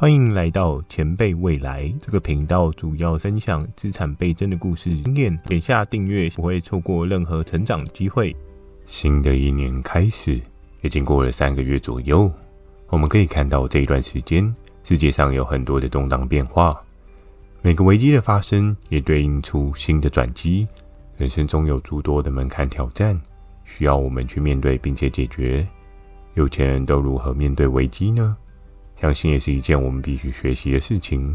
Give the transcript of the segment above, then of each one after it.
欢迎来到前辈未来这个频道，主要分享资产倍增的故事经验。点下订阅，不会错过任何成长机会。新的一年开始，也经过了三个月左右，我们可以看到这一段时间，世界上有很多的动荡变化。每个危机的发生，也对应出新的转机。人生中有诸多的门槛挑战，需要我们去面对并且解决。有钱人都如何面对危机呢？相信也是一件我们必须学习的事情。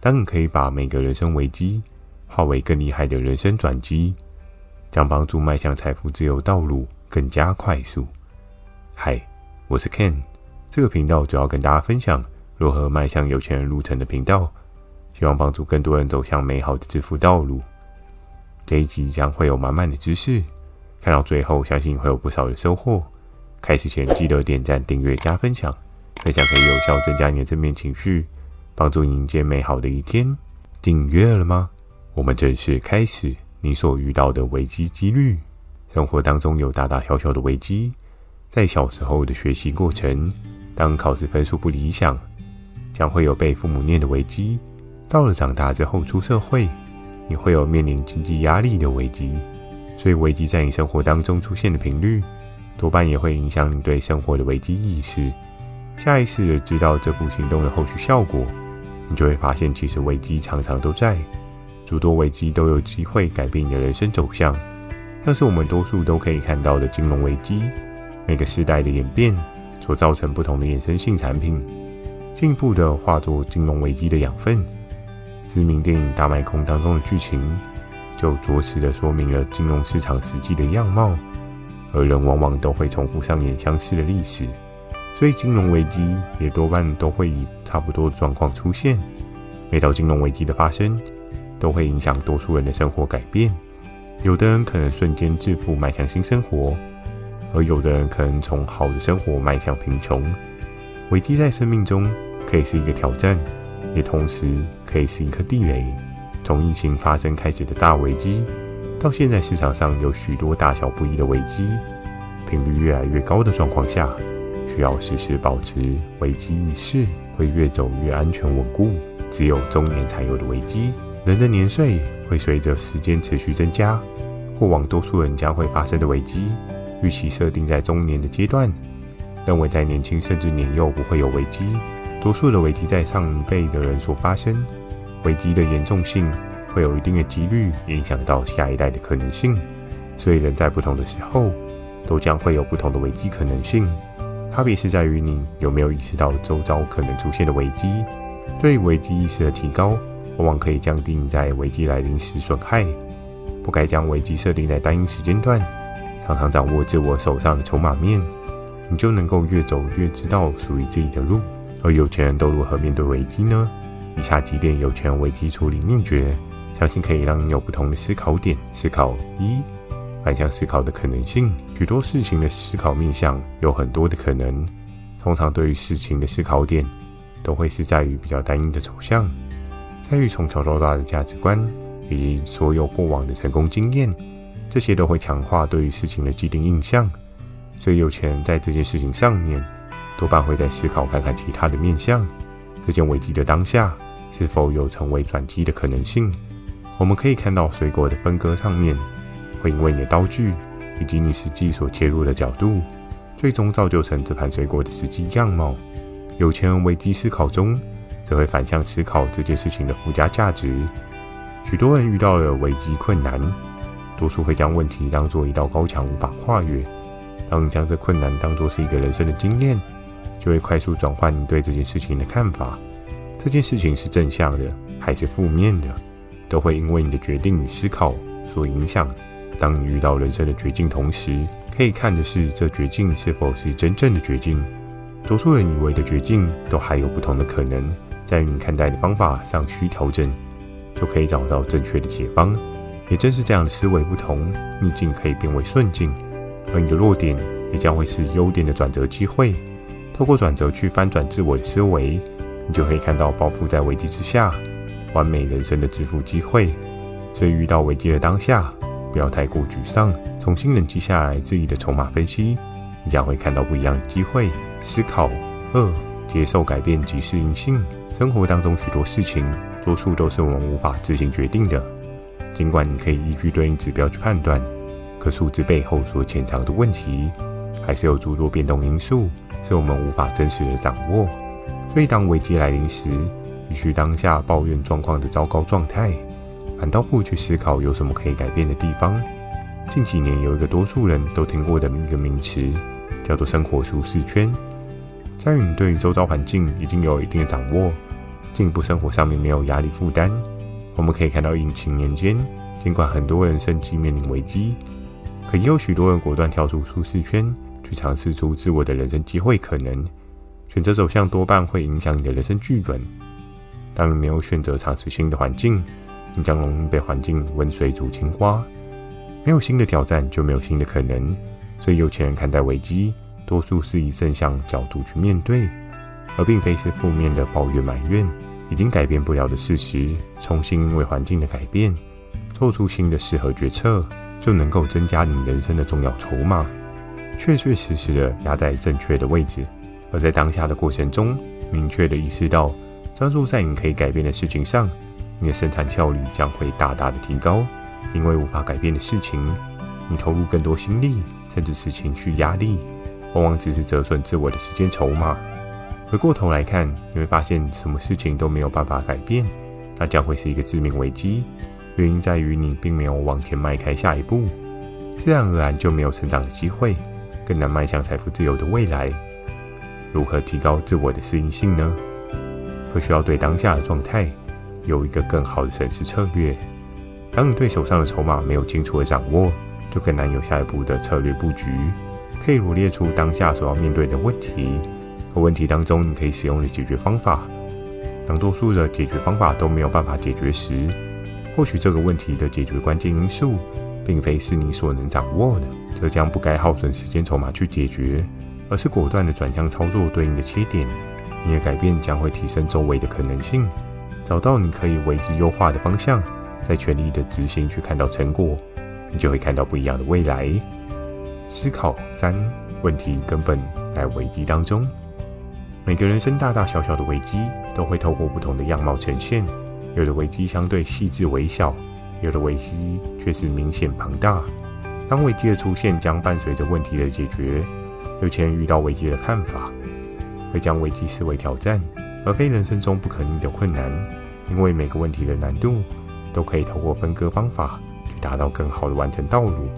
当你可以把每个人生危机化为更厉害的人生转机，将帮助迈向财富自由道路更加快速。嗨，我是 Ken，这个频道主要跟大家分享如何迈向有钱人路程的频道，希望帮助更多人走向美好的致富道路。这一集将会有满满的知识，看到最后相信会有不少的收获。开始前记得点赞、订阅、加分享。分享可以有效增加你的正面情绪，帮助你迎接美好的一天。订阅了吗？我们正式开始。你所遇到的危机几率，生活当中有大大小小的危机。在小时候的学习过程，当考试分数不理想，将会有被父母念的危机；到了长大之后出社会，你会有面临经济压力的危机。所以，危机在你生活当中出现的频率，多半也会影响你对生活的危机意识。下意识的知道这步行动的后续效果，你就会发现，其实危机常常都在，诸多危机都有机会改变你的人生走向。像是我们多数都可以看到的金融危机，每个时代的演变所造成不同的衍生性产品，进一步的化作金融危机的养分。知名电影《大卖空》当中的剧情，就着实的说明了金融市场实际的样貌，而人往往都会重复上演相似的历史。所以，金融危机也多半都会以差不多的状况出现。每到金融危机的发生，都会影响多数人的生活改变。有的人可能瞬间致富，迈向新生活；而有的人可能从好的生活迈向贫穷。危机在生命中可以是一个挑战，也同时可以是一颗地雷。从疫情发生开始的大危机，到现在市场上有许多大小不一的危机，频率越来越高的状况下。需要时时保持危机意识，会越走越安全稳固。只有中年才有的危机，人的年岁会随着时间持续增加。过往多数人将会发生的危机，预期设定在中年的阶段，认为在年轻甚至年幼不会有危机。多数的危机在上一辈的人所发生，危机的严重性会有一定的几率影响到下一代的可能性。所以人在不同的时候，都将会有不同的危机可能性。差别是在于你有没有意识到周遭可能出现的危机。对危机意识的提高，往往可以降低你在危机来临时损害。不该将危机设定在单一时间段，常常掌握自我手上的筹码面，你就能够越走越知道属于自己的路。而有钱人都如何面对危机呢？以下几点有钱人危机处理秘诀，相信可以让你有不同的思考点。思考一。反向思考的可能性，许多事情的思考面向有很多的可能。通常对于事情的思考点，都会是在于比较单一的走向，在于从小到大的价值观以及所有过往的成功经验，这些都会强化对于事情的既定印象。所以有钱人在这件事情上面，多半会在思考看看其他的面向，这件危机的当下是否有成为转机的可能性。我们可以看到水果的分割上面。会因为你的刀具以及你实际所切入的角度，最终造就成这盘水果的实际样貌。有钱人危机思考中，则会反向思考这件事情的附加价值。许多人遇到了危机困难，多数会将问题当做一道高墙无法跨越。当你将这困难当作是一个人生的经验，就会快速转换你对这件事情的看法。这件事情是正向的还是负面的，都会因为你的决定与思考所影响。当你遇到人生的绝境同时，可以看的是这绝境是否是真正的绝境。多数人以为的绝境，都还有不同的可能，在于你看待的方法上需调整，就可以找到正确的解方。也正是这样的思维不同，逆境可以变为顺境，而你的弱点也将会是优点的转折机会。透过转折去翻转自我的思维，你就可以看到包覆在危机之下，完美人生的致富机会。所以遇到危机的当下。不要太过沮丧，重新冷静下来，自己的筹码分析，你将会看到不一样的机会。思考二，接受改变及适应性。生活当中许多事情，多数都是我们无法自行决定的。尽管你可以依据对应指标去判断，可数字背后所潜藏的问题，还是有诸多变动因素，是我们无法真实的掌握。所以，当危机来临时，与其当下抱怨状况的糟糕状态，反倒不去思考有什么可以改变的地方。近几年有一个多数人都听过的一个名词，叫做“生活舒适圈”。在于你对于周遭环境已经有一定的掌握。进一步生活上面没有压力负担，我们可以看到疫情年间，尽管很多人生计面临危机，可也有许多人果断跳出舒适圈，去尝试出自我的人生机会可能。选择走向多半会影响你的人生剧本。当你没有选择尝试新的环境，你将容易被环境温水煮青蛙。没有新的挑战，就没有新的可能。所以有钱人看待危机，多数是以正向角度去面对。而并非是负面的抱怨埋怨，已经改变不了的事实，重新为环境的改变做出新的适合决策，就能够增加你人生的重要筹码，确确实实的压在正确的位置。而在当下的过程中，明确的意识到，专注在你可以改变的事情上，你的生产效率将会大大的提高。因为无法改变的事情，你投入更多心力，甚至是情绪压力，往往只是折损自我的时间筹码。回过头来看，你会发现什么事情都没有办法改变，那将会是一个致命危机。原因在于你并没有往前迈开下一步，自然而然就没有成长的机会，更难迈向财富自由的未来。如何提高自我的适应性呢？会需要对当下的状态有一个更好的审视策略。当你对手上的筹码没有清楚的掌握，就更难有下一步的策略布局。可以罗列出当下所要面对的问题和。问题当中，你可以使用的解决方法。当多数的解决方法都没有办法解决时，或许这个问题的解决关键因素，并非是你所能掌握的，这将不该耗损时间筹码去解决，而是果断的转向操作对应的切点。你的改变将会提升周围的可能性，找到你可以为之优化的方向，在全力的执行去看到成果，你就会看到不一样的未来。思考三问题根本在危机当中。每个人生大大小小的危机都会透过不同的样貌呈现，有的危机相对细致微小，有的危机却是明显庞大。当危机的出现将伴随着问题的解决，有钱人遇到危机的看法，会将危机视为挑战，而非人生中不可逆的困难。因为每个问题的难度都可以透过分割方法去达到更好的完成道路。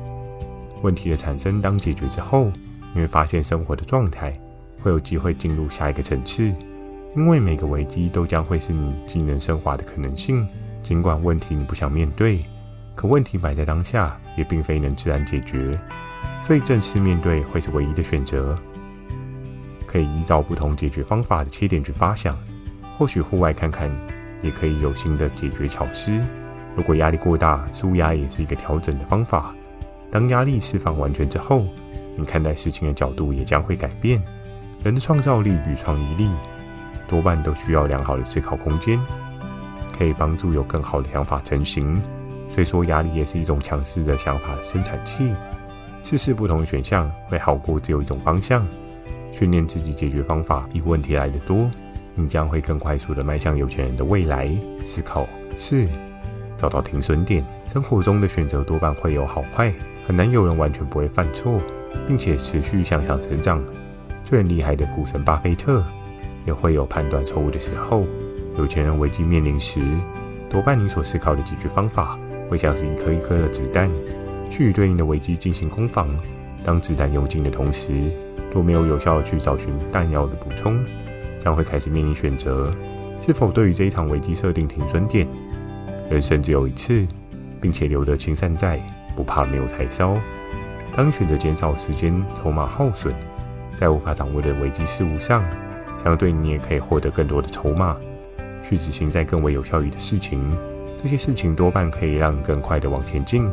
问题的产生当解决之后，你会发现生活的状态。会有机会进入下一个层次，因为每个危机都将会是你技能升华的可能性。尽管问题你不想面对，可问题摆在当下，也并非能自然解决，所以正式面对会是唯一的选择。可以依照不同解决方法的切点去发想，或许户外看看，也可以有新的解决巧思。如果压力过大，舒压也是一个调整的方法。当压力释放完全之后，你看待事情的角度也将会改变。人的创造力与创意力，多半都需要良好的思考空间，可以帮助有更好的想法成型。所以说，压力也是一种强势的想法生产器。试试不同的选项，会好过只有一种方向。训练自己解决方法比问题来得多，你将会更快速的迈向有钱人的未来。思考四，找到停损点。生活中的选择多半会有好坏，很难有人完全不会犯错，并且持续向上成长。最厉害的股神巴菲特也会有判断错误的时候。有钱人危机面临时，多半你所思考的解决方法会像是一颗一颗的子弹，去与对应的危机进行攻防。当子弹用尽的同时，若没有有效的去找寻弹药的补充，将会开始面临选择：是否对于这一场危机设定停损点？人生只有一次，并且留得青山在，不怕没有柴烧。当选择减少时间筹码耗损。在无法掌握的危机事务上，相对你也可以获得更多的筹码，去执行在更为有效率的事情。这些事情多半可以让你更快的往前进。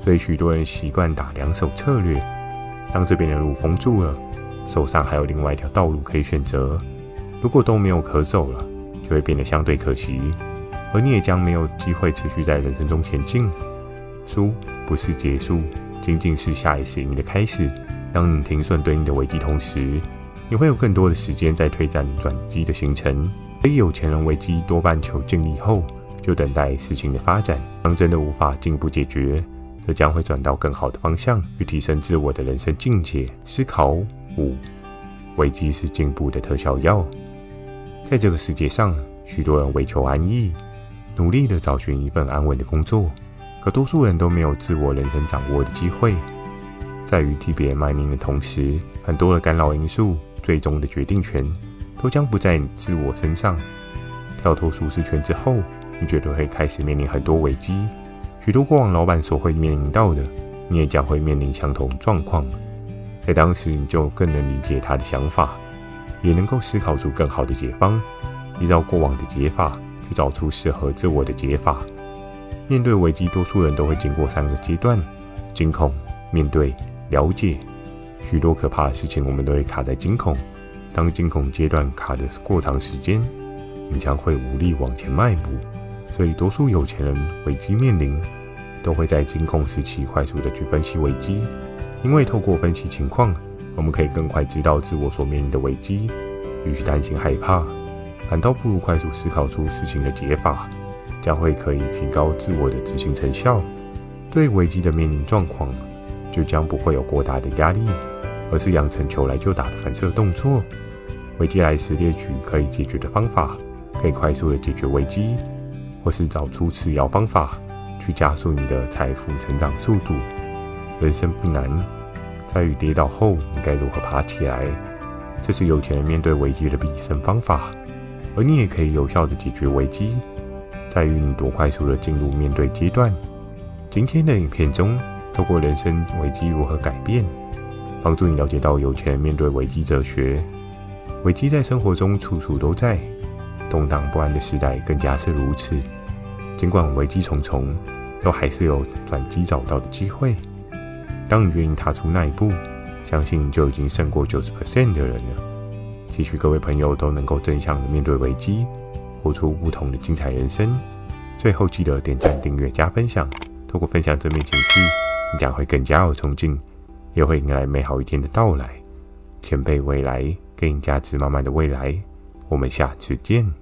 所以许多人习惯打两手策略。当这边的路封住了，手上还有另外一条道路可以选择。如果都没有可走了，就会变得相对可惜，而你也将没有机会持续在人生中前进。输不是结束，仅仅是下一次你的开始。当你停顺对应的危机同时，你会有更多的时间在推展转机的行程。所以有钱人危机多半求尽力后，就等待事情的发展。当真的无法进一步解决，则将会转到更好的方向，去提升自我的人生境界。思考五，危机是进步的特效药。在这个世界上，许多人为求安逸，努力的找寻一份安稳的工作，可多数人都没有自我人生掌握的机会。在于替别人卖命的同时，很多的干扰因素，最终的决定权。都将不在你自我身上。跳脱舒适圈之后，你绝对会开始面临很多危机。许多过往老板所会面临到的，你也将会面临相同状况。在当时，你就更能理解他的想法，也能够思考出更好的解方，依照过往的解法去找出适合自我的解法。面对危机，多数人都会经过三个阶段：惊恐、面对、了解。许多可怕的事情，我们都会卡在惊恐。当惊恐阶段卡的过长时间，你将会无力往前迈步。所以，多数有钱人危机面临，都会在惊恐时期快速的去分析危机，因为透过分析情况，我们可以更快知道自我所面临的危机。与其担心害怕，反倒不如快速思考出事情的解法，将会可以提高自我的执行成效。对危机的面临状况，就将不会有过大的压力。而是养成求来就打的反射动作。危机来时列举可以解决的方法，可以快速的解决危机，或是找出次要方法去加速你的财富成长速度。人生不难，在于跌倒后你该如何爬起来。这是有钱人面对危机的必胜方法。而你也可以有效的解决危机，在于你多快速的进入面对阶段。今天的影片中，透过人生危机如何改变。帮助你了解到有钱人面对危机哲学。危机在生活中处处都在，动荡不安的时代更加是如此。尽管危机重重，都还是有转机找到的机会。当你愿意踏出那一步，相信就已经胜过九十 percent 的人了。期许各位朋友都能够正向的面对危机，活出不同的精彩人生。最后记得点赞、订阅、加分享。透过分享正面情绪，你将会更加有冲劲。也会迎来美好一天的到来，前辈未来，更加值满满的未来。我们下次见。